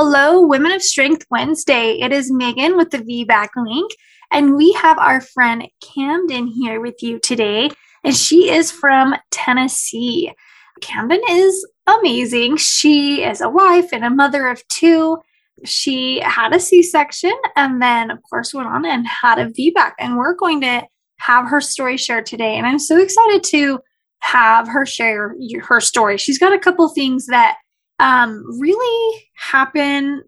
Hello, Women of Strength Wednesday. It is Meagan with the VBAC link, and we have our friend Camden here with you today, and she is from Tennessee. Camden is amazing. She is a wife and a mother of two. She had a C section and then, of course, went on and had a VBAC. And we're going to have her story shared today. And I'm so excited to have her share her story. She's got a couple things that um, really happen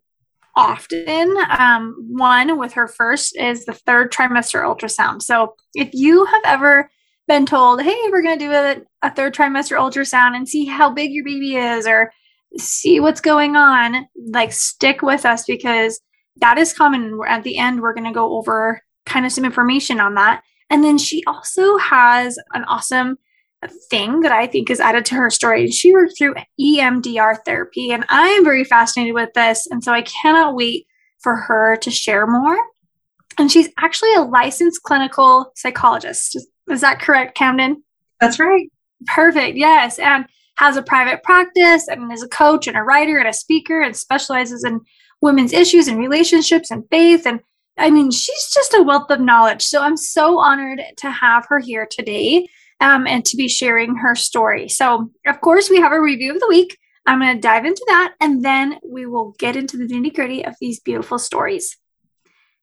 often. Um, one with her first is the third trimester ultrasound. So if you have ever been told, hey, we're going to do a, a third trimester ultrasound and see how big your baby is or see what's going on, like stick with us because that is common. At the end, we're going to go over kind of some information on that. And then she also has an awesome thing that I think is added to her story. She worked through EMDR therapy, and I am very fascinated with this. And so I cannot wait for her to share more. And she's actually a licensed clinical psychologist. Is, is that correct, Camden? That's right. Perfect. Yes. And has a private practice and is a coach and a writer and a speaker and specializes in women's issues and relationships and faith. And I mean, she's just a wealth of knowledge. So I'm so honored to have her here today um, and to be sharing her story. So, of course, we have a review of the week. I'm going to dive into that and then we will get into the nitty gritty of these beautiful stories.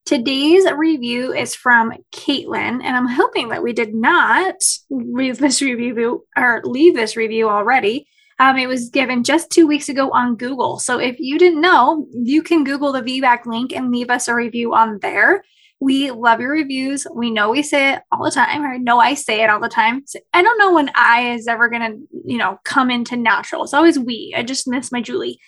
Today's review is from Caitlin, and I'm hoping that we did not read this review or leave this review already. Um, it was given just two weeks ago on Google. So if you didn't know, you can Google the VBAC link and leave us a review on there. We love your reviews. We know we say it all the time, I know I say it all the time. I don't know when I is ever going to, you know, come into natural. It's always we. I just miss my Julie.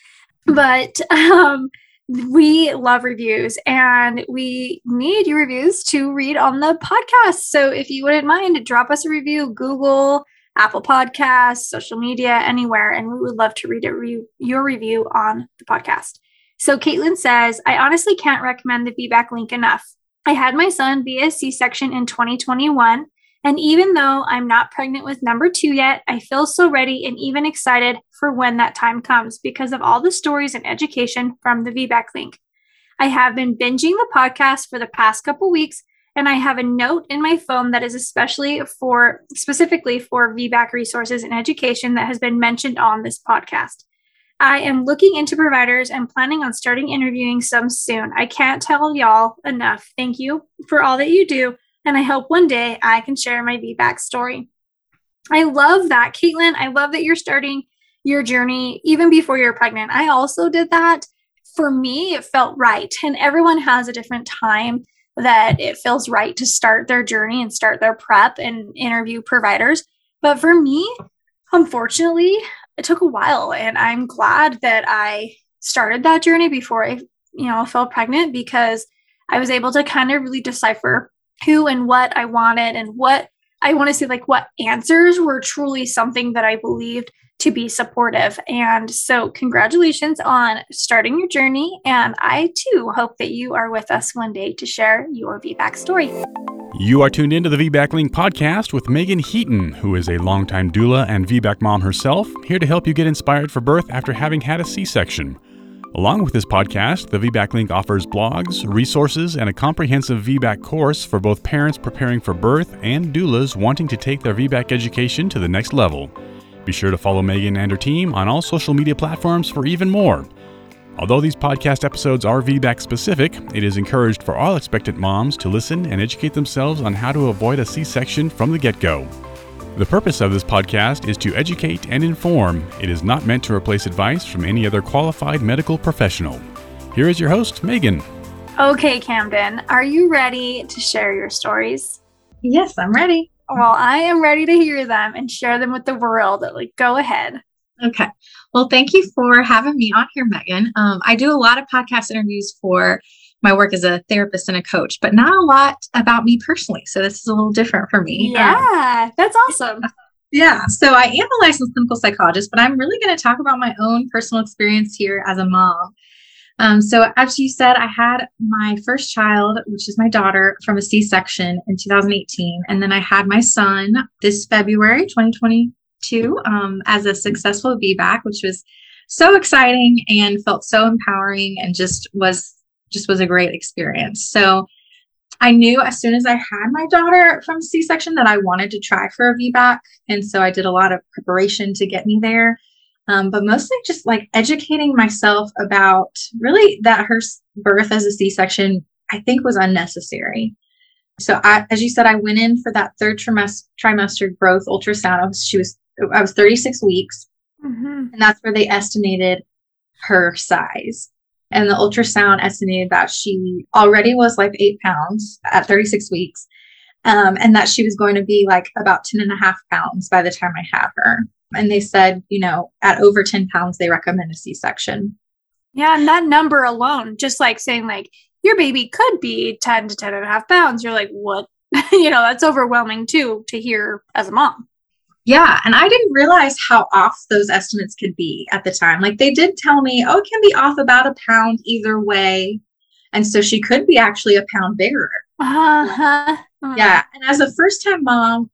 But um, we love reviews and we need your reviews to read on the podcast. So if you wouldn't mind, drop us a review, Google, Apple Podcasts, social media, anywhere, and we would love to read re- your review on the podcast. So Caitlin says, I honestly can't recommend the VBAC link enough. I had my son via C section in 2021. And even though I'm not pregnant with number two yet, I feel so ready and even excited for when that time comes because of all the stories and education from the VBAC link. I have been binging the podcast for the past couple weeks, and I have a note in my phone that is especially for specifically for VBAC resources and education that has been mentioned on this podcast. I am looking into providers and planning on starting interviewing some soon. I can't tell y'all enough. Thank you for all that you do. And I hope one day I can share my VBAC story. I love that, Caitlin. I love that you're starting your journey even before you're pregnant. I also did that. For me, it felt right. And everyone has a different time that it feels right to start their journey and start their prep and interview providers. But for me, unfortunately, it took a while and i'm glad that i started that journey before i you know fell pregnant because i was able to kind of really decipher who and what i wanted and what i want to say like what answers were truly something that i believed to be supportive and so congratulations on starting your journey and i too hope that you are with us one day to share your vbac story you are tuned into the VBAC Link podcast with Meagan Heaton, who is a longtime doula and VBAC mom herself, here to help you get inspired for birth after having had a C section. Along with this podcast, the VBAC Link offers blogs, resources, and a comprehensive VBAC course for both parents preparing for birth and doulas wanting to take their VBAC education to the next level. Be sure to follow Meagan and her team on all social media platforms for even more. Although these podcast episodes are VBAC specific, it is encouraged for all expectant moms to listen and educate themselves on how to avoid a C section from the get go. The purpose of this podcast is to educate and inform. It is not meant to replace advice from any other qualified medical professional. Here is your host, Meagan. Okay, Camden, are you ready to share your stories? Yes, I'm ready. Well, I am ready to hear them and share them with the world. Like, go ahead. Okay. Well, thank you for having me on here, Meagan. Um, I do a lot of podcast interviews for my work as a therapist and a coach, but not a lot about me personally. So this is a little different for me. Yeah, um, that's awesome. Yeah. So I am a licensed clinical psychologist, but I'm really going to talk about my own personal experience here as a mom. Um, so as you said, I had my first child, which is my daughter, from a C-section in 2018, and then I had my son this February 2022 um, as a successful VBAC, which was so exciting and felt so empowering and just was just was a great experience. So I knew as soon as I had my daughter from C section that I wanted to try for a VBAC. And so I did a lot of preparation to get me there. Um, but mostly just like educating myself about really that her birth as a C section, I think was unnecessary. So I, as you said, I went in for that third trimester, trimester growth ultrasound. She was, I was 36 weeks. Mm-hmm. And that's where they estimated her size and the ultrasound estimated that she already was like eight pounds at 36 weeks um, and that she was going to be like about 10 and a half pounds by the time i had her and they said you know at over 10 pounds they recommend a c-section yeah and that number alone just like saying like your baby could be 10 to 10 and a half pounds you're like what you know that's overwhelming too to hear as a mom yeah. And I didn't realize how off those estimates could be at the time. Like they did tell me, oh, it can be off about a pound either way. And so she could be actually a pound bigger. Uh-huh. Uh-huh. Yeah. And as a first time mom,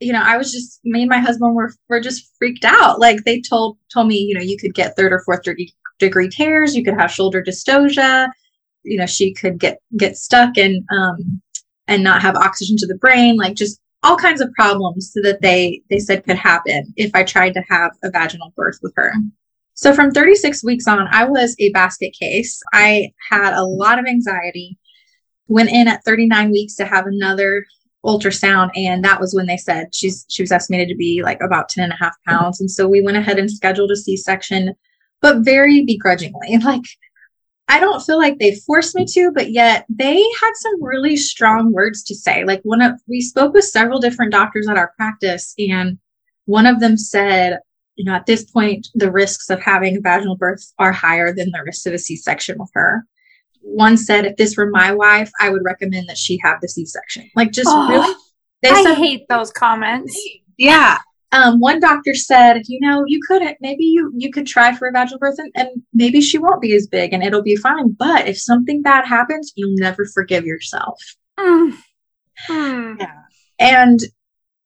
you know, I was just me and my husband were were just freaked out. Like they told told me, you know, you could get third or fourth degree, degree tears, you could have shoulder dystocia, you know, she could get get stuck and um and not have oxygen to the brain, like just all kinds of problems that they they said could happen if I tried to have a vaginal birth with her. So from 36 weeks on, I was a basket case. I had a lot of anxiety. Went in at 39 weeks to have another ultrasound, and that was when they said she's she was estimated to be like about 10 and a half pounds. And so we went ahead and scheduled a C-section, but very begrudgingly. Like I don't feel like they forced me to, but yet they had some really strong words to say. Like one of we spoke with several different doctors at our practice, and one of them said, you know, at this point, the risks of having vaginal birth are higher than the risks of a C-section with her. One said, if this were my wife, I would recommend that she have the C-section. Like just oh, really they I said, hate those comments. Yeah um, one doctor said, you know, you couldn't. maybe you you could try for a vaginal birth and, and, maybe she won't be as big and it'll be fine. But if something bad happens, you'll never forgive yourself. Mm. Mm. Yeah. And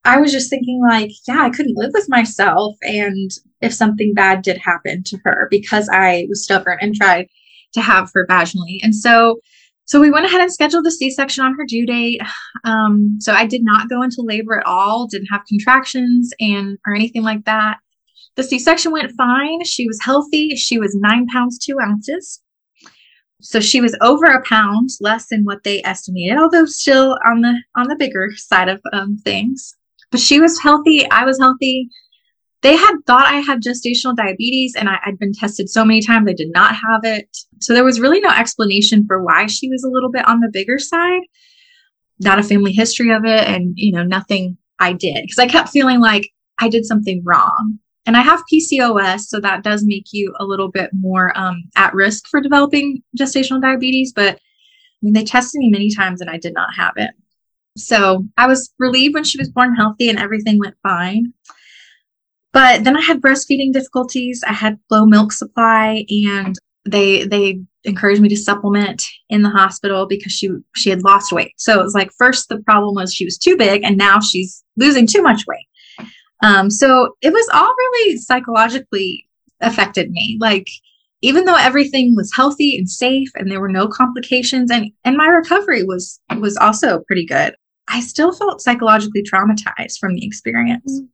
I was just thinking, like, yeah, I couldn't live with myself. And if something bad did happen to her because I was stubborn and tried to have her vaginally. And so so we went ahead and scheduled the C-section on her due date. Um, so I did not go into labor at all, didn't have contractions and or anything like that. The C-section went fine. She was healthy. She was nine pounds two ounces. So she was over a pound less than what they estimated, although still on the on the bigger side of um, things. But she was healthy. I was healthy they had thought I had gestational diabetes and I, had been tested so many times. I did not have it. So there was really no explanation for why she was a little bit on the bigger side. Not a family history of it and, you know, nothing I did because I kept feeling like I did something wrong. And I have PCOS, so that does make you a little bit more um, at risk for developing gestational diabetes. But I mean, they tested me many times and I did not have it. So I was relieved when she was born healthy and everything went fine. But then I had breastfeeding difficulties. I had low milk supply and they they encouraged me to supplement in the hospital because she she had lost weight. So it was like first the problem was she was too big and now she's losing too much weight. Um, so it was all really psychologically affected me. Like even though everything was healthy and safe and there were no complications and and my recovery was was also pretty good, I still felt psychologically traumatized from the experience. Mm-hmm.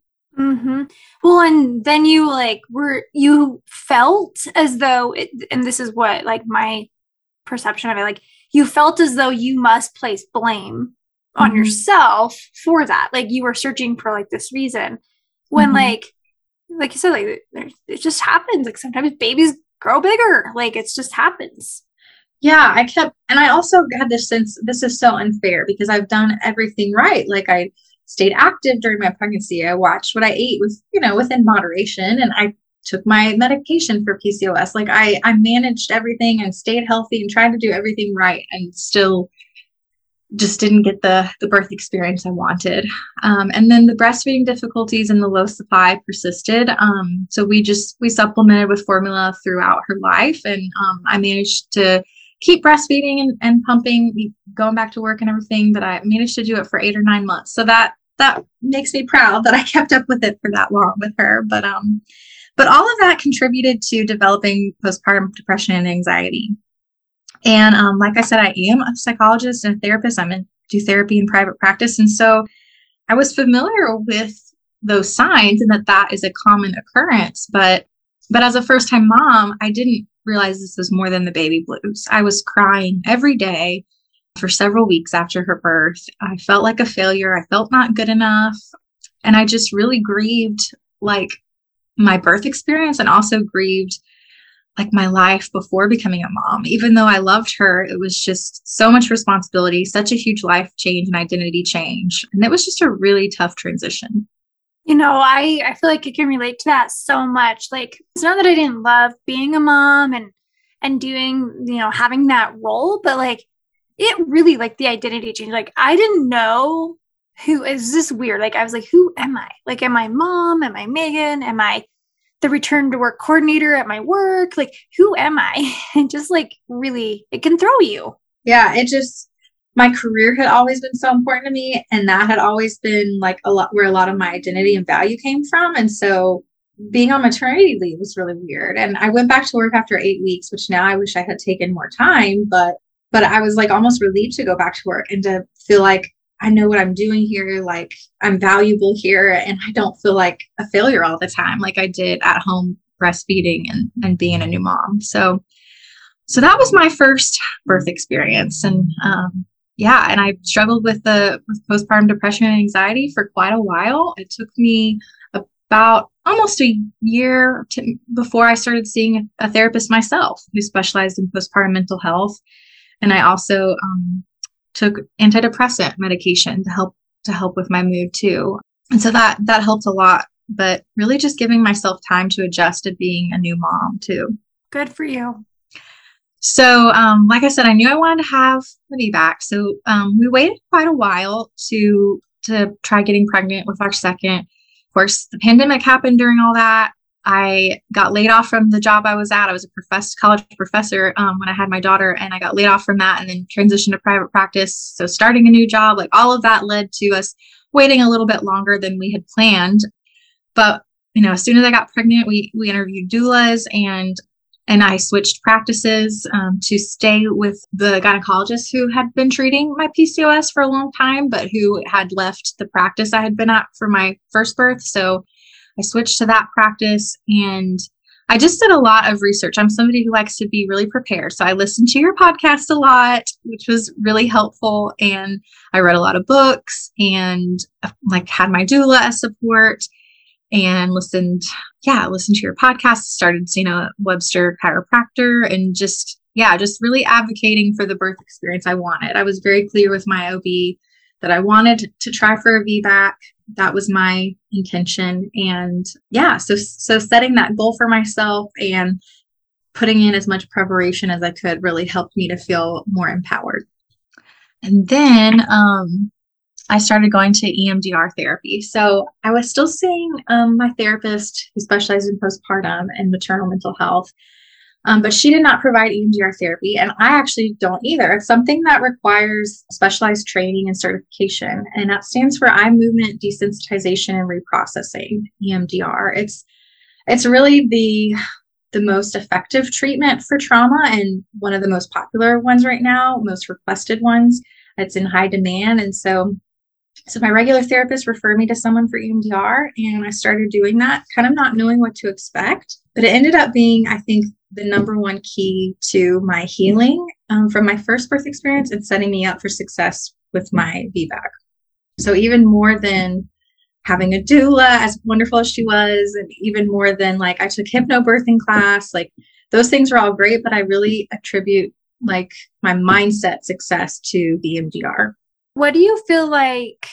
Well, and then you like were you felt as though, it, and this is what like my perception of it, like you felt as though you must place blame on mm-hmm. yourself for that. Like you were searching for like this reason when mm-hmm. like like you said, like it just happens. Like sometimes babies grow bigger. Like it just happens. Yeah, I kept, and I also had this sense this is so unfair because I've done everything right. Like I stayed active during my pregnancy. I watched what I ate with, you know, within moderation and I took my medication for PCOS. Like I I managed everything and stayed healthy and tried to do everything right and still just didn't get the the birth experience I wanted. Um, and then the breastfeeding difficulties and the low supply persisted. Um, so we just we supplemented with formula throughout her life, and um, I managed to keep breastfeeding and, and pumping, going back to work and everything. But I managed to do it for eight or nine months. So that that makes me proud that I kept up with it for that long with her. But um, But all of that contributed to developing postpartum depression and anxiety. And um, like I said, I am a psychologist and a therapist. I'm in do therapy in private practice, and so I was familiar with those signs and that that is a common occurrence. But but as a first time mom, I didn't realize this was more than the baby blues. I was crying every day for several weeks after her birth. I felt like a failure. I felt not good enough. And I just really grieved like my birth experience and also grieved like my life before becoming a mom. Even though I loved her, it was just so much responsibility, such a huge life change and identity change. And it was just a really tough transition. You know, I I feel like I can relate to that so much. Like it's not that I didn't love being a mom and and doing, you know, having that role, but like it really like the identity change. Like I didn't know who is this weird. Like I was like, who am I? Like, am I mom? Am I Meagan? Am I the return to work coordinator at my work? Like, who am I? And just like really, it can throw you. Yeah, it just my career had always been so important to me, and that had always been like a lot where a lot of my identity and value came from. And so being on maternity leave was really weird. And I went back to work after eight weeks, which now I wish I had taken more time, but but I was like almost relieved to go back to work and to feel like I know what I'm doing here, like I'm valuable here, and I don't feel like a failure all the time, like I did at home breastfeeding and, and being a new mom. So, so that was my first birth experience, and um, yeah, and I struggled with the with postpartum depression and anxiety for quite a while. It took me about almost a year to, before I started seeing a therapist myself who specialized in postpartum mental health, and I also um, took antidepressant medication to help to help with my mood too. And so that that helped a lot, but really just giving myself time to adjust to being a new mom too. Good for you. So, um, like I said, I knew I wanted to have the back. So um, we waited quite a while to to try getting pregnant with our second. Of course, the pandemic happened during all that. I got laid off from the job I was at. I was a professor, college professor um, when I had my daughter, and I got laid off from that and then transitioned to private practice. So, starting a new job, like all of that led to us waiting a little bit longer than we had planned. But you know, as soon as I got pregnant, we we interviewed doulas and and I switched practices um, to stay with the gynecologist who had been treating my PCOS for a long time, but who had left the practice I had been at for my first birth. So I switched to that practice and I just did a lot of research. I'm somebody who likes to be really prepared. So I listened to your podcast a lot, which was really helpful. And I read a lot of books and uh, like had my doula as support and listened, yeah, listened to your podcast, started seeing a Webster chiropractor and just, yeah, just really advocating for the birth experience I wanted. I was very clear with my OB that I wanted to try for a VBAC that was my intention. And yeah so so setting that goal for myself and putting in as much preparation as i could really helped me to feel more empowered. And then um, i started going to emdr therapy. So i was still seeing um, my therapist who specialized in postpartum and maternal mental health um, but she did not provide EMDR therapy, and I actually don't either. It's something that requires specialized training and certification, and that stands for eye movement desensitization and reprocessing (EMDR). It's it's really the the most effective treatment for trauma and one of the most popular ones right now, most requested ones. It's in high demand, and so so my regular therapist referred me to someone for EMDR, and I started doing that, kind of not knowing what to expect. But it ended up being, I think, the number one key to my healing um, from my first birth experience and setting me up for success with my VBAC. So even more than having a doula, as wonderful as she was, and even more than like I took hypnobirthing class, like those things were all great, but I really attribute like my mindset success to the EMDR. What do you feel like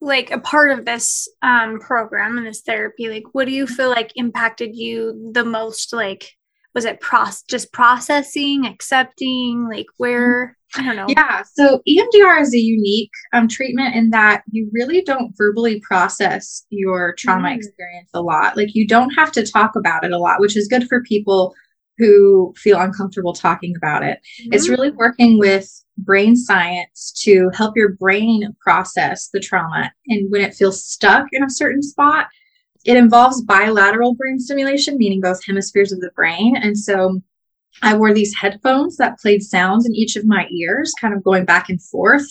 like a part of this um program and this therapy like what do you feel like impacted you the most? Like was it process just processing accepting? Like where? I don't know. Yeah so emdr is a unique um, treatment in that you really don't verbally process your trauma mm. experience a lot. Like you don't have to talk about it a lot which is good for people who feel uncomfortable talking about it mm. it's really working with brain science to help your brain process the trauma and when it feels stuck in a certain spot it involves bilateral brain stimulation, meaning both hemispheres of the brain. And so I wore these headphones that played sounds in each of my ears, kind of going back and forth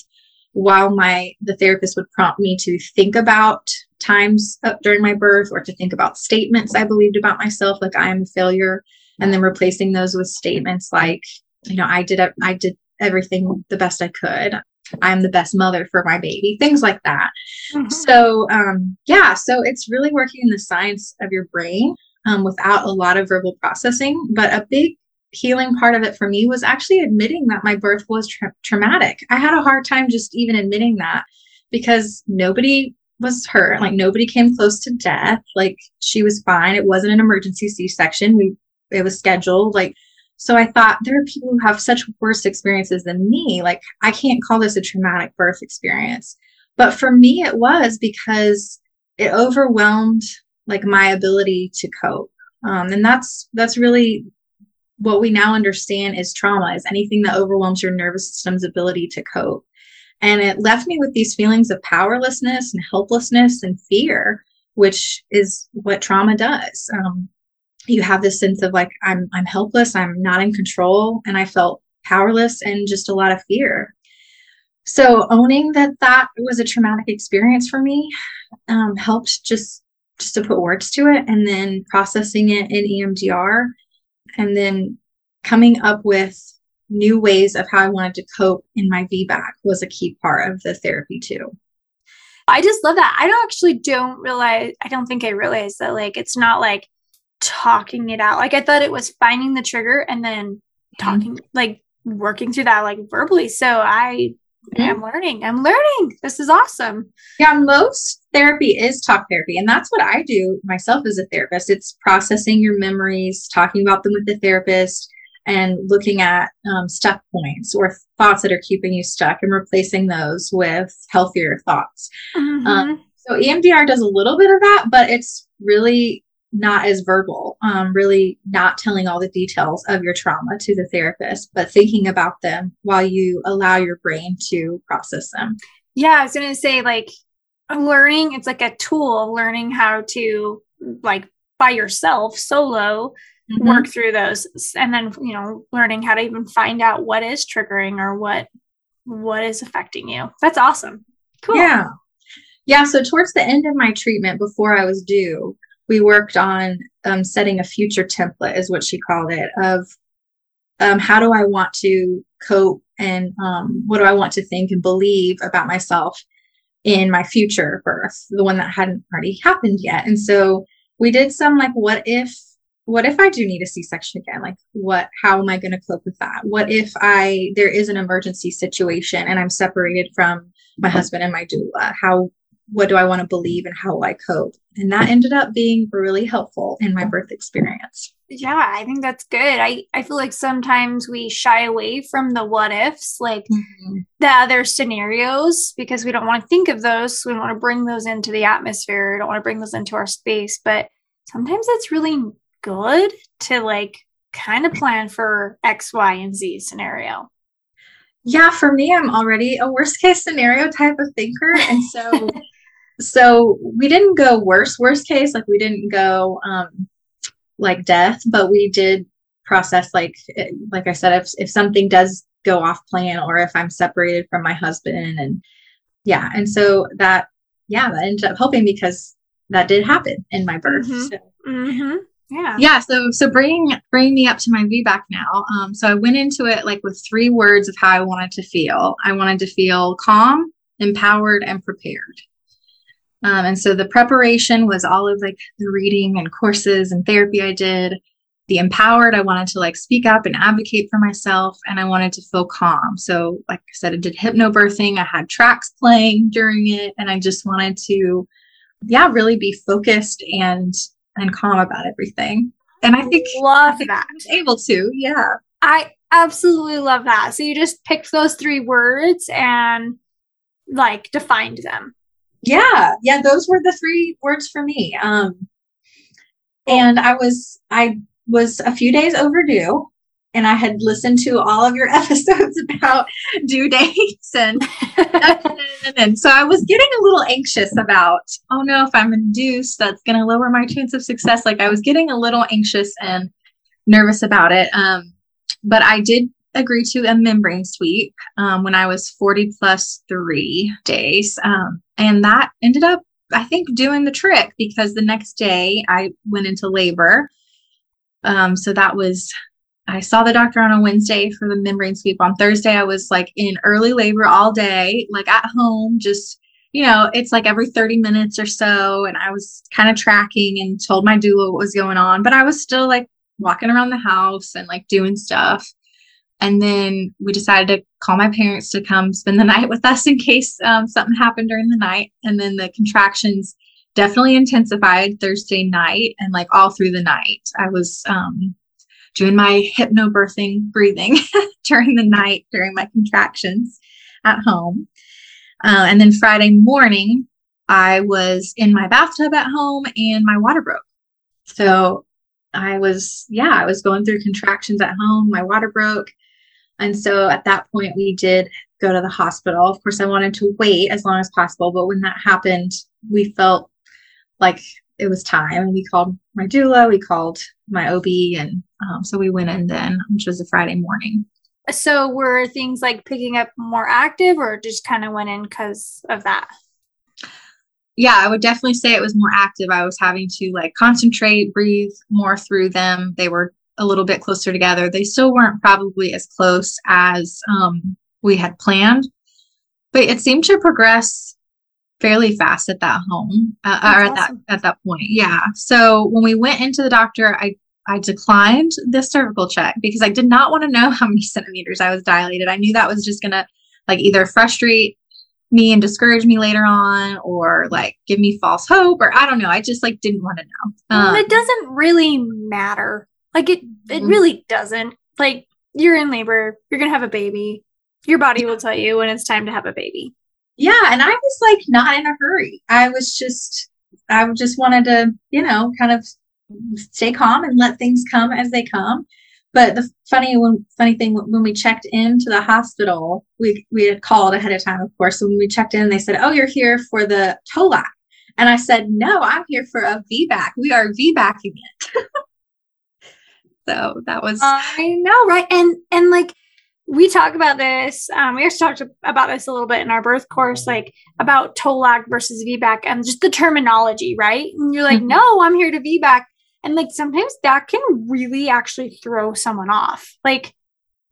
while my the therapist would prompt me to think about times during my birth or to think about statements I believed about myself like I am a failure and then replacing those with statements like you know I did I did everything the best I could I'm the best mother for my baby things like that mm-hmm. so um yeah so it's really working in the science of your brain um, without a lot of verbal processing but a big healing part of it for me was actually admitting that my birth was tra- traumatic. I had a hard time just even admitting that because nobody was hurt. Like nobody came close to death. Like she was fine. It wasn't an emergency C-section. We it was scheduled. Like so I thought there are people who have such worse experiences than me. Like I can't call this a traumatic birth experience. But for me it was because it overwhelmed like my ability to cope. Um, and that's that's really what we now understand is trauma is anything that overwhelms your nervous system's ability to cope. And it left me with these feelings of powerlessness and helplessness and fear, which is what trauma does. Um, you have this sense of like, I'm, I'm helpless, I'm not in control, and I felt powerless and just a lot of fear. So owning that that was a traumatic experience for me um, helped just just to put words to it, and then processing it in EMDR and then coming up with new ways of how I wanted to cope in my VBAC was a key part of the therapy too. I just love that. I don't actually don't realize I don't think I realized that like it's not like talking it out. Like I thought it was finding the trigger and then mm-hmm. talking mm-hmm. like working through that like verbally. So I mm-hmm. am learning. I'm learning. This is awesome. Yeah, most therapy is talk therapy. And that's what I do myself as a therapist. It's processing your memories, talking about them with the therapist, and looking at um, stuck points or thoughts that are keeping you stuck and replacing those with healthier thoughts. Mm-hmm. Um, so EMDR does a little bit of that, but it's really not as verbal, um, really not telling all the details of your trauma to the therapist, but thinking about them while you allow your brain to process them. Yeah, I was going to say, like, learning, it's like a tool, learning how to, like, by yourself, solo, mm-hmm. work through those. And then, you know, learning how to even find out what is triggering or what what is affecting you. That's awesome. Cool. Yeah. Yeah. So, towards the end of my treatment, before I was due, we worked on um, setting a future template, is what she called it, of um, how do I want to cope and um, what do I want to think and believe about myself in my future birth, the one that hadn't already happened yet. And so we did some like, what if, what if I do need a C-section again? Like, what, how am I going to cope with that? What if I, there is an emergency situation and I'm separated from my husband and my doula? How what do I want to believe and how will I cope? And that ended up being really helpful in my birth experience. Yeah, I think that's good. I, I feel like sometimes we shy away from the what ifs, like mm-hmm. the other scenarios, because we don't want to think of those. So we want to bring those into the atmosphere. We don't want to bring those into our space. But sometimes it's really good to like kind of plan for X, Y, and Z scenario. Yeah, for me, I'm already a worst case scenario type of thinker. And so so we didn't go worse worst case like we didn't go um like death but we did process like like i said if, if something does go off plan or if i'm separated from my husband and yeah and so that yeah that ended up helping because that did happen in my birth mm-hmm. So. Mm-hmm. yeah yeah so so bringing bringing me up to my vbac now um so i went into it like with three words of how i wanted to feel i wanted to feel calm empowered and prepared um, and so the preparation was all of like the reading and courses and therapy I did. The empowered, I wanted to like speak up and advocate for myself, and I wanted to feel calm. So, like I said, I did hypnobirthing. I had tracks playing during it, and I just wanted to, yeah, really be focused and and calm about everything. And I think love that. able to, yeah. I absolutely love that. So you just picked those three words and like defined them yeah yeah those were the three words for me um and i was i was a few days overdue and I had listened to all of your episodes about due dates and and so I was getting a little anxious about, oh no, if I'm induced, that's going to lower my chance of success. Like I was getting a little anxious and nervous about it. Um, but I did agree to a membrane sweep um, when I was 40 plus three days. Um, and that ended up, I think, doing the trick because the next day I went into labor. Um, so that was, I saw the doctor on a Wednesday for the membrane sweep. On Thursday, I was like in early labor all day, like at home, just, you know, it's like every 30 minutes or so. And I was kind of tracking and told my doula what was going on, but I was still like walking around the house and like doing stuff. And then we decided to call my parents to come spend the night with us in case um, something happened during the night. And then the contractions definitely intensified Thursday night and like all through the night. I was um, doing my hypnobirthing breathing during the night during my contractions at home. Uh, and then Friday morning, I was in my bathtub at home and my water broke. So I was, yeah, I was going through contractions at home. My water broke. And so at that point, we did go to the hospital. Of course, I wanted to wait as long as possible. But when that happened, we felt like it was time. And we called my doula, we called my OB. And um, so we went in then, which was a Friday morning. So were things like picking up more active or just kind of went in because of that? yeah, I would definitely say it was more active. I was having to like concentrate, breathe more through them. They were a little bit closer together. They still weren't probably as close as um, we had planned, but it seemed to progress fairly fast at that home uh, or at awesome. that at that point. Yeah. So when we went into the doctor, I I declined the cervical check because I did not want to know how many centimeters I was dilated. I knew that was just gonna like either frustrate me and discourage me later on or like give me false hope or I don't know. I just like didn't want to know. Um, it doesn't really matter. Like it it mm-hmm. really doesn't. Like you're in labor, you're going to have a baby. Your body will tell you when it's time to have a baby. Yeah, and I was like not in a hurry. I was just I just wanted to, you know, kind of stay calm and let things come as they come. But the funny one, funny thing when we checked into the hospital, we we had called ahead of time, of course. So when we checked in, they said, "Oh, you're here for the TOLAC," and I said, "No, I'm here for a VBAC. We are VBACing it." so that was I know, right? And and like we talk about this. Um, we actually talked about this a little bit in our birth course, like about TOLAC versus VBAC and just the terminology, right? And you're like, mm-hmm. no, I'm here to VBAC. And like sometimes that can really actually throw someone off. Like,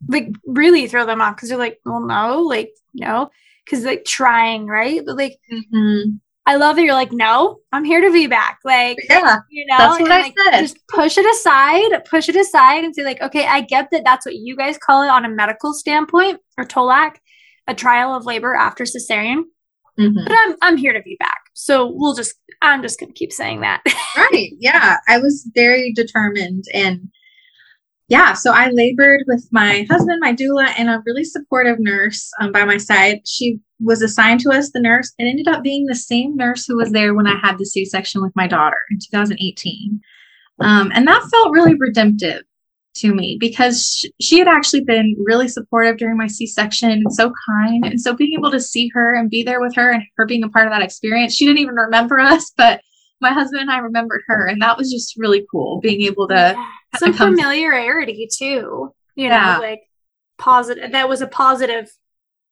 like really throw them off because they're like, well, no, like, no. Cause like trying, right? But like mm-hmm. I love that you're like, no, I'm here to VBAC. Like, yeah, you know, that's what I like, said. Just push it aside, push it aside, and say like, okay, I get that that's what you guys call it on a medical standpoint or TOLAC, a trial of labor after cesarean. Mm-hmm. But I'm I'm here to VBAC. So we'll just I'm just gonna keep saying that. right. Yeah. I was very determined and yeah, so I labored with my husband, my doula, and a really supportive nurse um, by my side. She was assigned to us, the nurse. and ended up being the same nurse who was there when I had the C section with my daughter in 2018. Um, and that felt really redemptive to me because she had actually been really supportive during my C-section and so kind. And so being able to see her and be there with her and her being a part of that experience, she didn't even remember us, but my husband and I remembered her. And that was just really cool being able to yeah. Some familiarity too, you yeah. know, like positive. That was a positive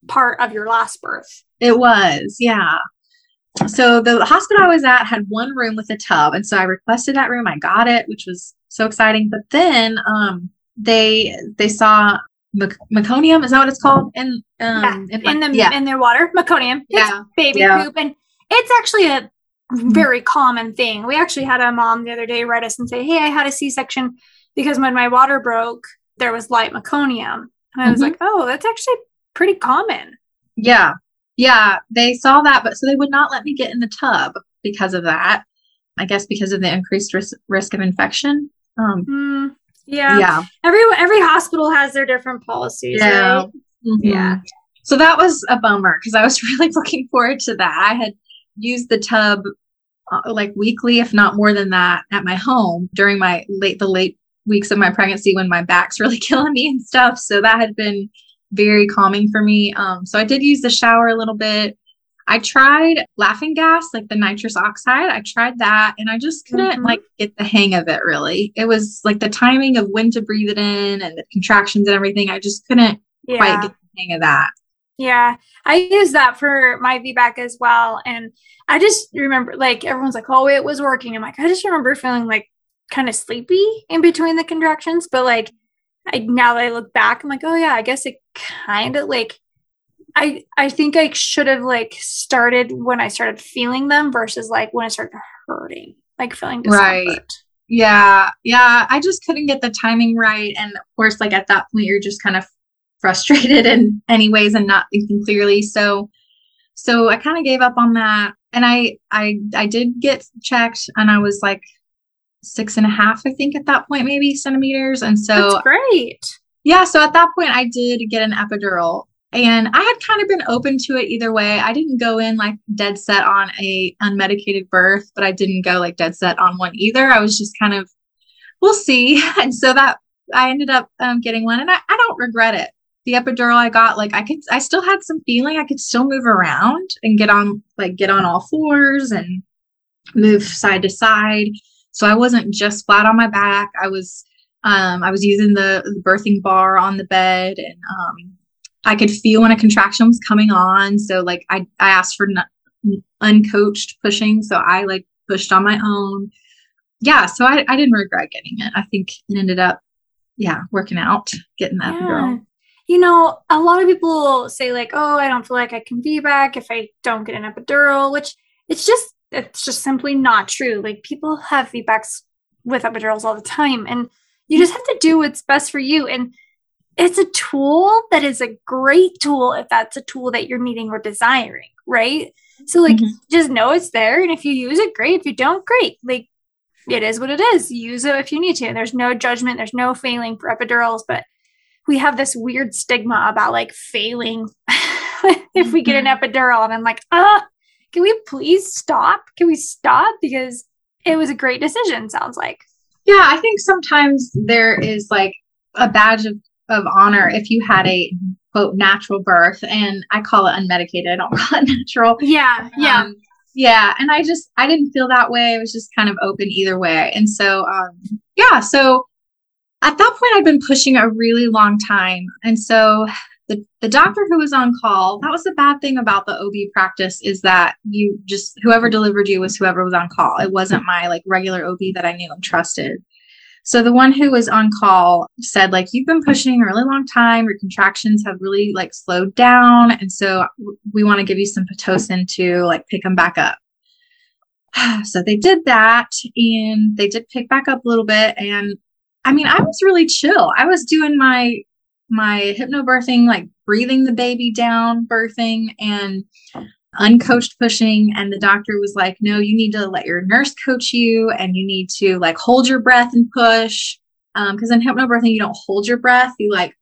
part of your last birth. It was. Yeah. So the hospital I was at had one room with a tub. And so I requested that room. I got it, which was so exciting. But then um, they they saw mec- meconium. Is that what it's called? In um, yeah, in, in, the yeah. in their water, meconium. It's yeah, baby yeah. poop, and it's actually a very common thing. We actually had a mom the other day write us and say, "Hey, I had a C-section because when my water broke, there was light meconium." And I was mm-hmm. like, "Oh, that's actually pretty common." Yeah, yeah, they saw that, but so they would not let me get in the tub because of that. I guess because of the increased risk risk of infection. Um, mm, yeah. Yeah. Every every hospital has their different policies. Yeah. Right? Mm-hmm. Yeah. So that was a bummer because I was really looking forward to that. I had used the tub uh, like weekly, if not more than that, at my home during my late the late weeks of my pregnancy when my back's really killing me and stuff. So that had been very calming for me. Um, so I did use the shower a little bit. I tried laughing gas, like the nitrous oxide. I tried that and I just couldn't mm-hmm. like get the hang of it really. It was like the timing of when to breathe it in and the contractions and everything. I just couldn't yeah. quite get the hang of that. Yeah, I use that for my VBAC as well. And I just remember, like, everyone's like, oh, it was working. I'm like, I just remember feeling like kind of sleepy in between the contractions. But like, I now that I look back, I'm like, oh, yeah, I guess it kind of like, I I think I should have like started when I started feeling them versus like when I started hurting, like feeling discomfort. Right. Yeah, yeah. I just couldn't get the timing right, and of course, like at that point, you're just kind of frustrated in anyways and not thinking clearly. So so I kind of gave up on that. And I I I did get checked and I was like six and a half, I think, at that point, maybe centimeters. And so That's great. Yeah. So at that point I did get an epidural. And I had kind of been open to it either way. I didn't go in like dead set on a unmedicated birth, but I didn't go like dead set on one either. I was just kind of, we'll see. And so that I ended up um, getting one, and I, I don't regret it the epidural I got, like I could, I still had some feeling I could still move around and get on, like get on all fours and move side to side. So I wasn't just flat on my back. I was, um, I was using the, the birthing bar on the bed and, um, I could feel when a contraction was coming on. So like I, I asked for n- uncoached pushing. So I like pushed on my own. Yeah. So I, I didn't regret getting it. I think it ended up, yeah, working out, getting that yeah. epidural you know, a lot of people say like, "Oh, I don't feel like I can VBAC if I don't get an epidural," which it's just it's just simply not true. Like people have VBACs with epidurals all the time, and you just have to do what's best for you. And it's a tool that is a great tool if that's a tool that you're needing or desiring, right? So like mm-hmm. just know it's there, and if you use it, great. If you don't, great. Like it is what it is. Use it if you need to. There's no judgment. There's no failing for epidurals, but we have this weird stigma about like failing if we get an mm-hmm. epidural. And I'm like, ah, can we please stop? Can we stop? Because it was a great decision, sounds like. Yeah, I think sometimes there is like a badge of, of honor if you had a quote natural birth and I call it unmedicated. I don't call it natural. Yeah. Yeah. Um, yeah. And I just I didn't feel that way. I was just kind of open either way. And so um yeah, so at that point, I'd been pushing a really long time. And so the, the doctor who was on call, that was the bad thing about the OB practice is that you just, whoever delivered you was whoever was on call. It wasn't my like regular OB that I knew and trusted. So the one who was on call said, like, you've been pushing a really long time. Your contractions have really like slowed down. And so we want to give you some Pitocin to like pick them back up. So they did that and they did pick back up a little bit. And I mean, I was really chill. I was doing my my hypnobirthing, like breathing the baby down, birthing, and uncoached pushing. And the doctor was like, no, you need to let your nurse coach you and you need to like hold your breath and push. Um, because in hypnobirthing, you don't hold your breath, you like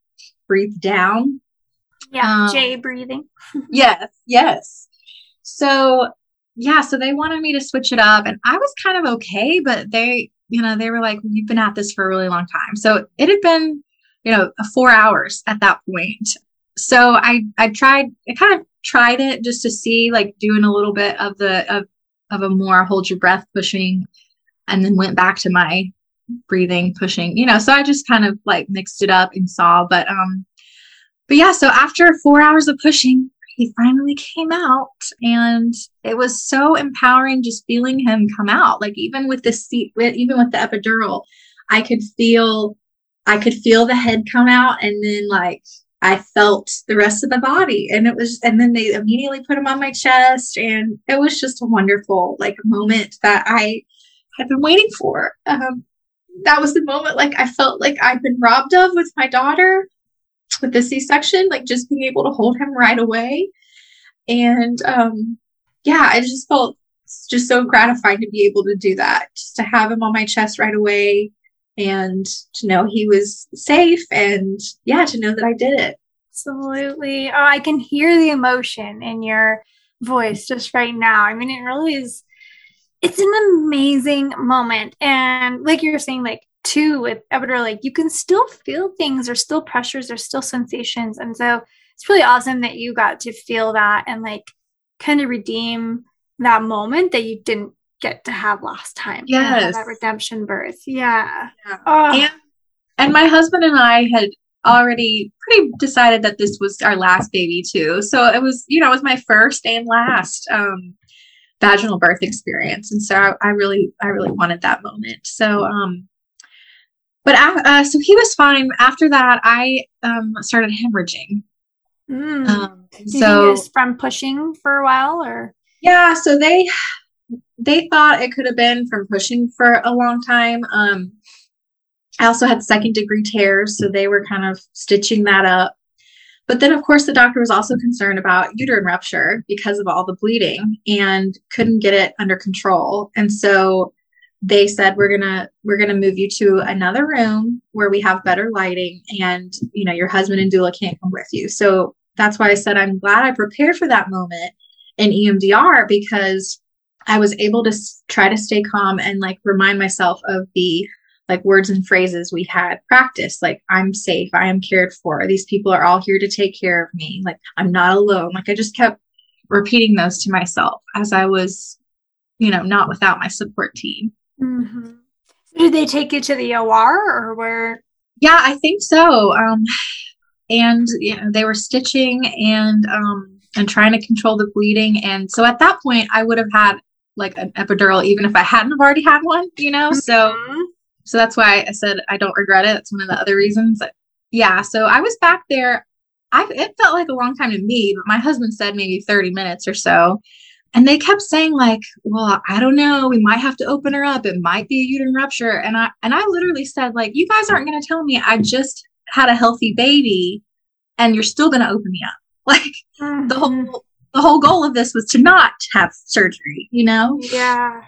breathe down. Yeah, um, J breathing. yes, yes. So yeah, so they wanted me to switch it up and I was kind of okay, but they you know, they were like, we've been at this for a really long time. So it had been, you know, four hours at that point. So I, I tried, I kind of tried it just to see, like doing a little bit of the, of, of a more hold your breath pushing and then went back to my breathing, pushing, you know, so I just kind of like mixed it up and saw, but, um, but yeah, so after four hours of pushing, he finally came out and it was so empowering just feeling him come out. Like even with the seat even with the epidural i could feel i could feel the head come out and then like i felt the rest of the body and it was and then they immediately put him on my chest and it was just a wonderful like moment that i had been waiting for. Um, that was the moment like i felt like i'd been robbed of with my daughter with the C-section, like just being able to hold him right away. And um, yeah, I just felt just so gratifying to be able to do that, just to have him on my chest right away and to know he was safe and yeah, to know that I did it. Absolutely. Oh, I can hear the emotion in your voice just right now. I mean, it really is it's an amazing moment. And like you're saying, like too with epidural, like you can still feel things, there's still pressures, there's still sensations. And so it's really awesome that you got to feel that and like kind of redeem that moment that you didn't get to have last time. Yes. That redemption birth. Yeah. yeah. Oh. And, and my husband and I had already pretty decided that this was our last baby too. So it was, you know, it was my first and last um, vaginal birth experience, and so I, I, really, I really wanted that moment. So, um, but uh, so he was fine. After that, I um, started hemorrhaging. Mm. Um, so from pushing for a while, or yeah, so they they thought it could have been from pushing for a long time. Um, I also had second degree tears, so they were kind of stitching that up. But then, of course, the doctor was also concerned about uterine rupture because of all the bleeding and couldn't get it under control. And so they said we're gonna we're gonna move you to another room where we have better lighting, and you know your husband and doula can't come with you. So that's why I said I'm glad I prepared for that moment in EMDR because I was able to try to stay calm and like remind myself of the like words and phrases we had practiced like i'm safe i am cared for these people are all here to take care of me like i'm not alone like i just kept repeating those to myself as i was you know not without my support team mm-hmm. so did they take you to the or or where yeah i think so um and you know they were stitching and um and trying to control the bleeding and so at that point i would have had like an epidural even if i hadn't already had one you know mm-hmm. so so that's why I said I don't regret it. It's one of the other reasons. Yeah. So I was back there. I it felt like a long time to me, but my husband said maybe 30 minutes or so. And they kept saying, like, well, I don't know, we might have to open her up. It might be a uterine rupture. And I and I literally said, like, you guys aren't gonna tell me I just had a healthy baby and you're still gonna open me up. Like mm-hmm. the whole the whole goal of this was to not have surgery, you know? Yeah.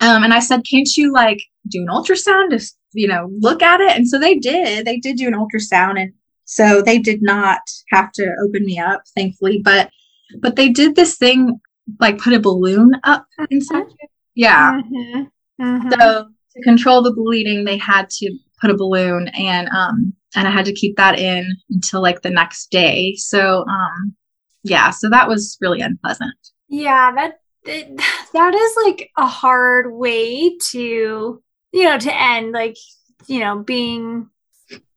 Um, and I said, can't you like do an ultrasound to, you know, look at it? And so they did. They did do an ultrasound. And so they did not have to open me up, thankfully. But, but they did this thing, like put a balloon up inside you. Yeah. Mm-hmm. Mm-hmm. So to control the bleeding, they had to put a balloon and, um, and I had to keep that in until like the next day. So, um, yeah, so that was really unpleasant. Yeah, that it, that is like a hard way to you know to end like you know being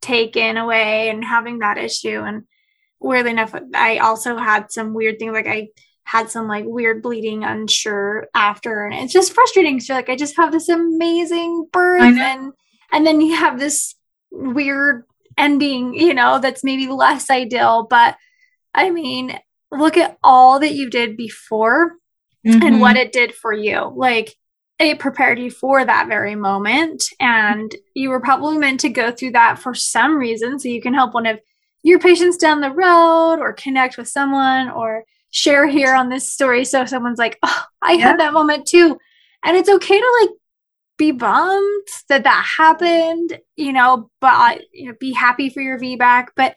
taken away and having that issue and weirdly enough i also had some weird things like i had some like weird bleeding unsure after and it's just frustrating so like i just have this amazing birth and and then you have this weird ending you know that's maybe less ideal but i mean look at all that you did before mm-hmm. and what it did for you. Like it prepared you for that very moment. And you were probably meant to go through that for some reason. So you can help one of your patients down the road or connect with someone or share here on this story. So someone's like, oh, I yeah. had that moment too. And it's okay to like be bummed that that happened, you know, but you know, be happy for your VBAC. But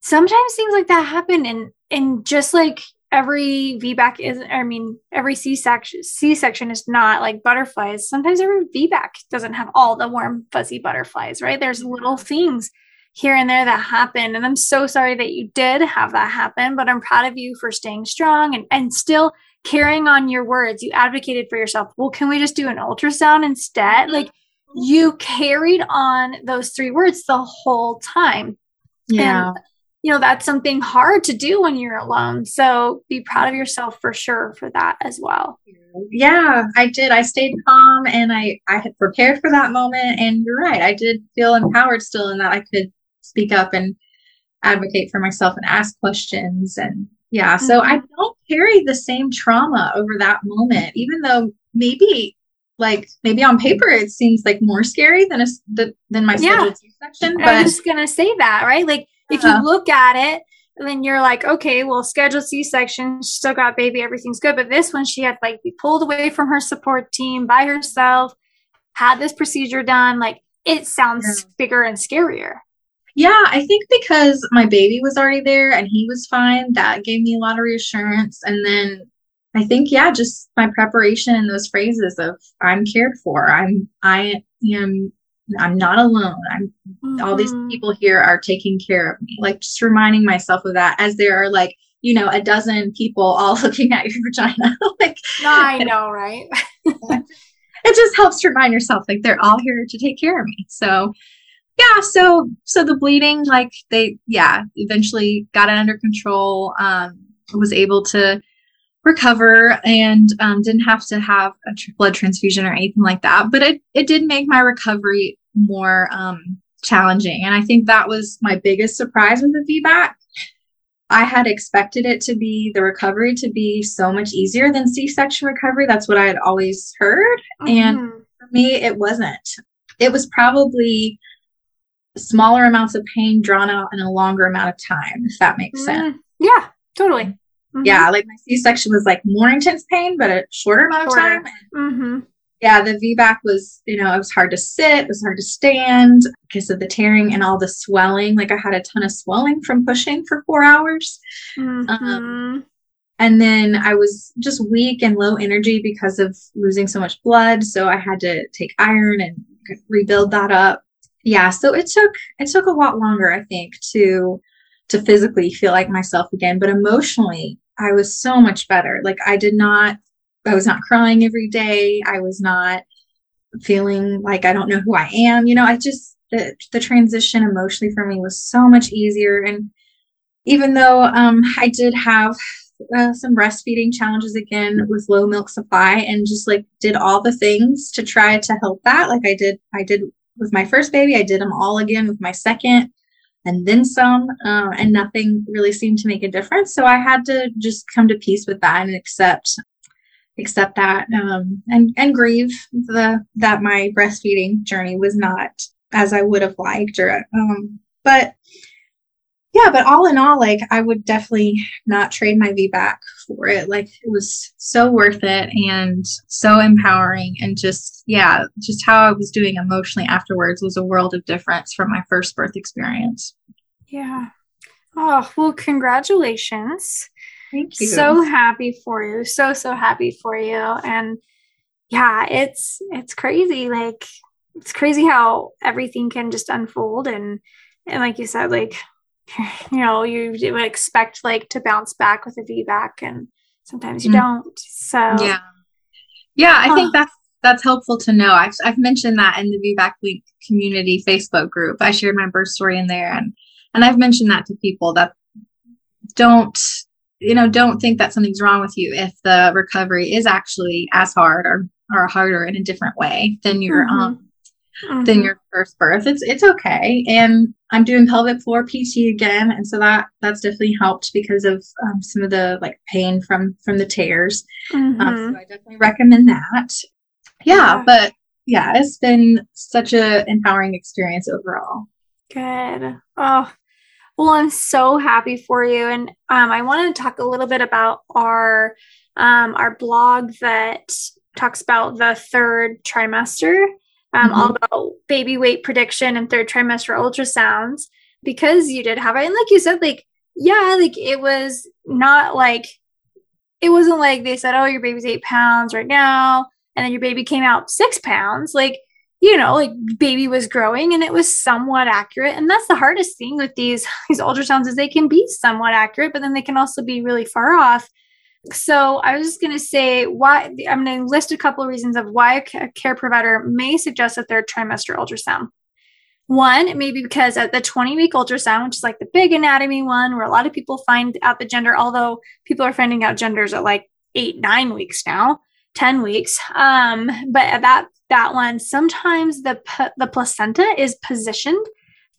sometimes things like that happen and and just like every VBAC is I mean every C section C section is not like butterflies. Sometimes every VBAC doesn't have all the warm fuzzy butterflies, right? There's little things here and there that happened. And I'm so sorry that you did have that happen, but I'm proud of you for staying strong and, and still carrying on your words. You advocated for yourself. Well, can we just do an ultrasound instead? Like you carried on those three words the whole time. Yeah. And you know that's something hard to do when you're alone so be proud of yourself for sure for that as well yeah i did i stayed calm and i i had prepared for that moment and you're right i did feel empowered still in that i could speak up and advocate for myself and ask questions and yeah mm-hmm. so i don't carry the same trauma over that moment even though maybe like maybe on paper it seems like more scary than a than my yeah. C-section. But I'm just gonna say that, right? Like if you uh-huh. look at it, then you're like, okay, well, scheduled C-section, still got baby, everything's good. But this one, she had like be pulled away from her support team by herself, had this procedure done. Like it sounds yeah. bigger and scarier. Yeah, I think because my baby was already there and he was fine, that gave me a lot of reassurance. And then I think, yeah, just my preparation and those phrases of I'm cared for. I'm I am I'm not alone. I'm mm-hmm. all these mm-hmm. people here are taking care of me. Like just reminding myself of that as there are like, you know, a dozen people all looking at your vagina. like I know, right? it just helps to remind yourself like they're all here to take care of me. So yeah, so so the bleeding, like they yeah, eventually got it under control. Um was able to recover and um, didn't have to have a tr- blood transfusion or anything like that. But it, it did make my recovery more um, challenging. And I think that was my biggest surprise with the VBAC. I had expected it to be the recovery to be so much easier than C section recovery. That's what I had always heard. Mm-hmm. And for me, it wasn't. It was probably smaller amounts of pain drawn out in a longer amount of time, if that makes mm-hmm. sense. Yeah, totally. Mm-hmm. Yeah, like my C section was like more intense pain, but a shorter amount shorter. of time. Mm-hmm. Yeah, the VBAC was, you know, it was hard to sit, it was hard to stand because of the tearing and all the swelling. Like I had a ton of swelling from pushing for four hours. Um, mm-hmm. Um, and then I was just weak and low energy because of losing so much blood. So I had to take iron and rebuild that up. Yeah, so it took it took a lot longer, I think, to to physically feel like myself again, but emotionally, I was so much better. Like I did not, I was not crying every day. I was not feeling like I don't know who I am. You know, I just, the, the transition emotionally for me was so much easier. And even though um, I did have uh, some breastfeeding challenges again with low milk supply and just like did all the things to try to help that, like I did, I did with my first baby, I did them all again with my second and then some, uh, and nothing really seemed to make a difference. So I had to just come to peace with that and accept accept that um, and and grieve the that my breastfeeding journey was not as I would have liked or um, but yeah but all in all like I would definitely not trade my VBAC for it like it was so worth it and so empowering and just yeah just how I was doing emotionally afterwards was a world of difference from my first birth experience yeah oh well congratulations Thank you. So happy for you. So so happy for you. And yeah, it's it's crazy. Like it's crazy how everything can just unfold and and like you said, like you know, you would expect like to bounce back with a VBAC and sometimes you mm don't. So Yeah. Yeah, I think that's that's helpful to know. I've I've mentioned that in the VBAC Link community Facebook group. I shared my birth story in there and and I've mentioned that to people that don't you know, don't think that something's wrong with you if the recovery is actually as hard or or harder in a different way than your mm-hmm. um mm-hmm. than your first birth. It's it's okay. And I'm doing pelvic floor PT again, and so that that's definitely helped because of um, some of the like pain from from the tears. Mm-hmm. Um, so mm-hmm. I definitely recommend that. Yeah, yeah, but yeah, it's been such a empowering experience overall. Good. Oh, well, I'm so happy for you. And um, I want to talk a little bit about our um, our blog that talks about the third trimester, um, mm-hmm. all about baby weight prediction and third trimester ultrasounds, because you did have it. And like you said, like, yeah, like it was not like, it wasn't like they said, oh, your baby's eight pounds right now. And then your baby came out six pounds. Like you know, like baby was growing and it was somewhat accurate. And that's the hardest thing with these these ultrasounds is they can be somewhat accurate, but then they can also be really far off. So I was just going to say why I'm going to list a couple of reasons of why a care provider may suggest a third trimester ultrasound. One, it may be because at the 20 week ultrasound, which is like the big anatomy one where a lot of people find out the gender, although people are finding out genders at like eight, nine weeks now, 10 weeks. Um, but at that that one, sometimes the the placenta is positioned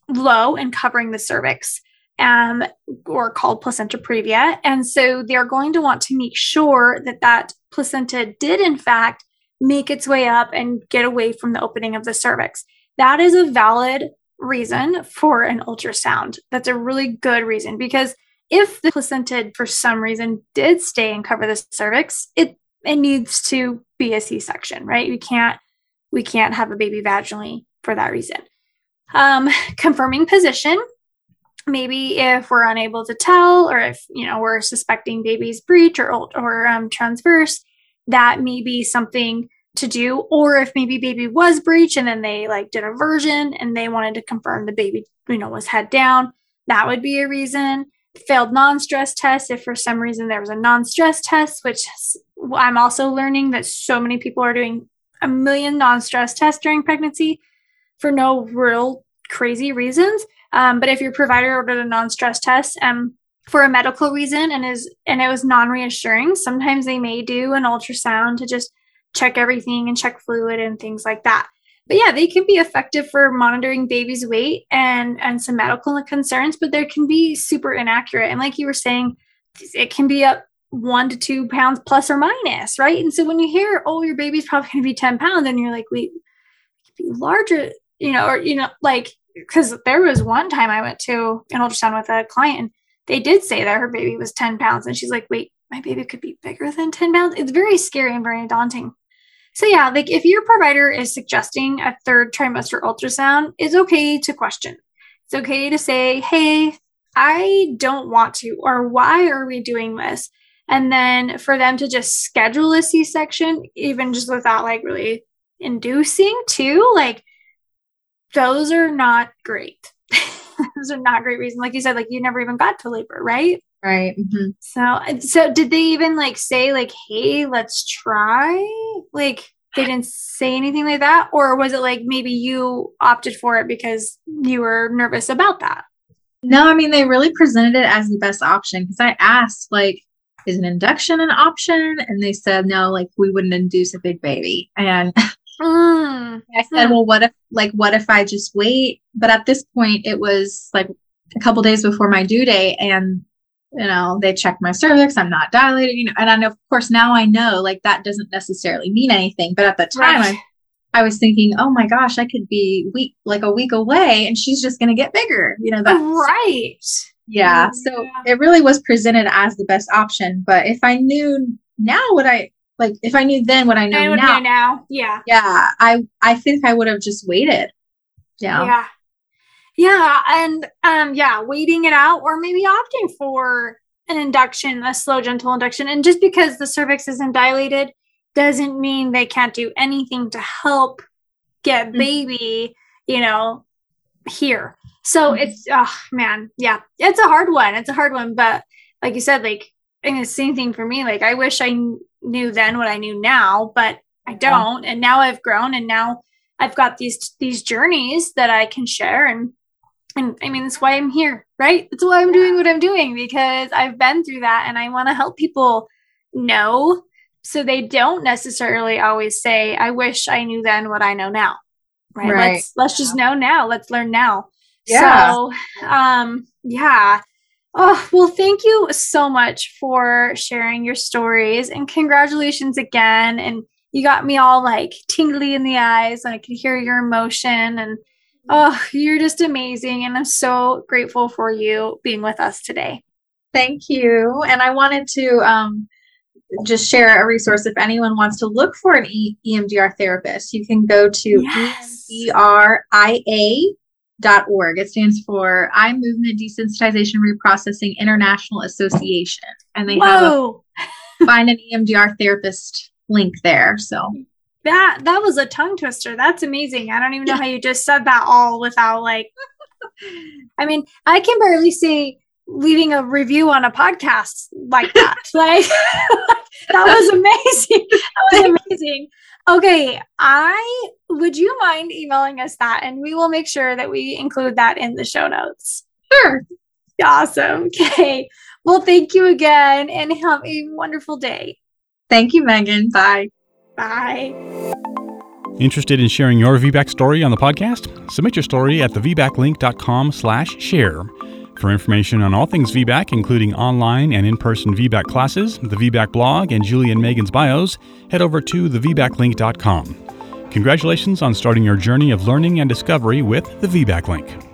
low and covering the cervix, um, or called placenta previa, and so they're going to want to make sure that that placenta did in fact make its way up and get away from the opening of the cervix. That is a valid reason for an ultrasound. That's a really good reason because if the placenta for some reason did stay and cover the cervix, it it needs to be a C-section, right? You can't we can't have a baby vaginally for that reason. Um, confirming position. Maybe if we're unable to tell, or if you know we're suspecting baby's breech or or um, transverse, that may be something to do, or if maybe baby was breech and then they like did a version and they wanted to confirm the baby, you know, was head down, that would be a reason. Failed non stress test, if for some reason there was a non stress test, which I'm also learning that so many people are doing a million non stress tests during pregnancy for no real crazy reasons. Um, but if your provider ordered a non stress test, um, for a medical reason and is and it was non-reassuring sometimes they may do an ultrasound to just check everything and check fluid and things like that. But yeah, they can be effective for monitoring baby's weight and and some medical concerns, but they can be super inaccurate. And like you were saying, it can be up one to two pounds plus or minus, right? And so when you hear, oh, your baby's probably going to be 10 pounds, and you're like, wait, be larger, you know, or, you know, like, because there was one time I went to an ultrasound with a client and they did say that her baby was 10 pounds. And she's like, wait, my baby could be bigger than 10 pounds. It's very scary and very daunting. So yeah, like if your provider is suggesting a third trimester ultrasound, it's okay to question. It's okay to say, "Hey, I don't want to," or "Why are we doing this?" And then for them to just schedule a C-section, even just without like really inducing too, like those are not great. those are not great reasons. Like you said, like you never even got to labor, right? Right. Mm-hmm. So, so did they even like say like, "Hey, let's try"? Like they didn't say anything like that, or was it like maybe you opted for it because you were nervous about that? No, I mean they really presented it as the best option because I asked like, "Is an induction an option?" And they said no, like we wouldn't induce a big baby. And mm. I said, "Well, what if like what if I just wait?" But at this point, it was like a couple days before my due date, and you know, they checked my cervix, I'm not dilated, you know, and I know, of course, now I know like that doesn't necessarily mean anything. But at the time, right. I, I was thinking, oh my gosh, I could be week, like a week away and she's just going to get bigger, you know, that's right. Yeah. So it really was presented as the best option. But if I knew now what I, like, if I knew then what I know I now, now, yeah, yeah, I I think I would have just waited. Yeah, yeah, yeah, and um, yeah, waiting it out or maybe opting for an induction, a slow, gentle induction. And just because the cervix isn't dilated doesn't mean they can't do anything to help get mm-hmm. baby, you know, here. So mm-hmm. it's oh man, yeah, it's a hard one. It's a hard one, but like you said, like and the same thing for me. Like I wish I knew then what I knew now, but I don't. And now I've grown, and now I've got these these journeys that I can share, and and I mean, that's why I'm here, right? That's why I'm doing what I'm doing because I've been through that and I want to help people know so they don't necessarily always say, I wish I knew then what I know now. Right. right. Let's let's just know now. Let's learn now. Yeah. So um yeah. Oh, well, thank you so much for sharing your stories and congratulations again. And you got me all like tingly in the eyes and I could hear your emotion and Oh, you're just amazing. And I'm so grateful for you being with us today. Thank you. And I wanted to um, just share a resource if anyone wants to look for an e- EMDR therapist. You can go to yes. EMDRIA.org. It stands for Eye Movement Desensitization Reprocessing International Association. And they Whoa. have a find an EMDR therapist link there. So that that was a tongue twister. That's amazing. I don't even know how you just said that all without like I mean, I can barely say leaving a review on a podcast like that. like that was amazing. That was amazing. Okay, I would you mind emailing us that and we will make sure that we include that in the show notes. Sure. Awesome. Okay. Well, thank you again and have a wonderful day. Thank you, Meagan. Bye. Bye. Interested in sharing your VBAC story on the podcast? Submit your story at thevbaclink.com slash share. For information on all things VBAC, including online and in-person VBAC classes, the VBAC blog, and Julie and Meagan's bios, head over to thevbaclink.com. Congratulations on starting your journey of learning and discovery with the VBAC Link.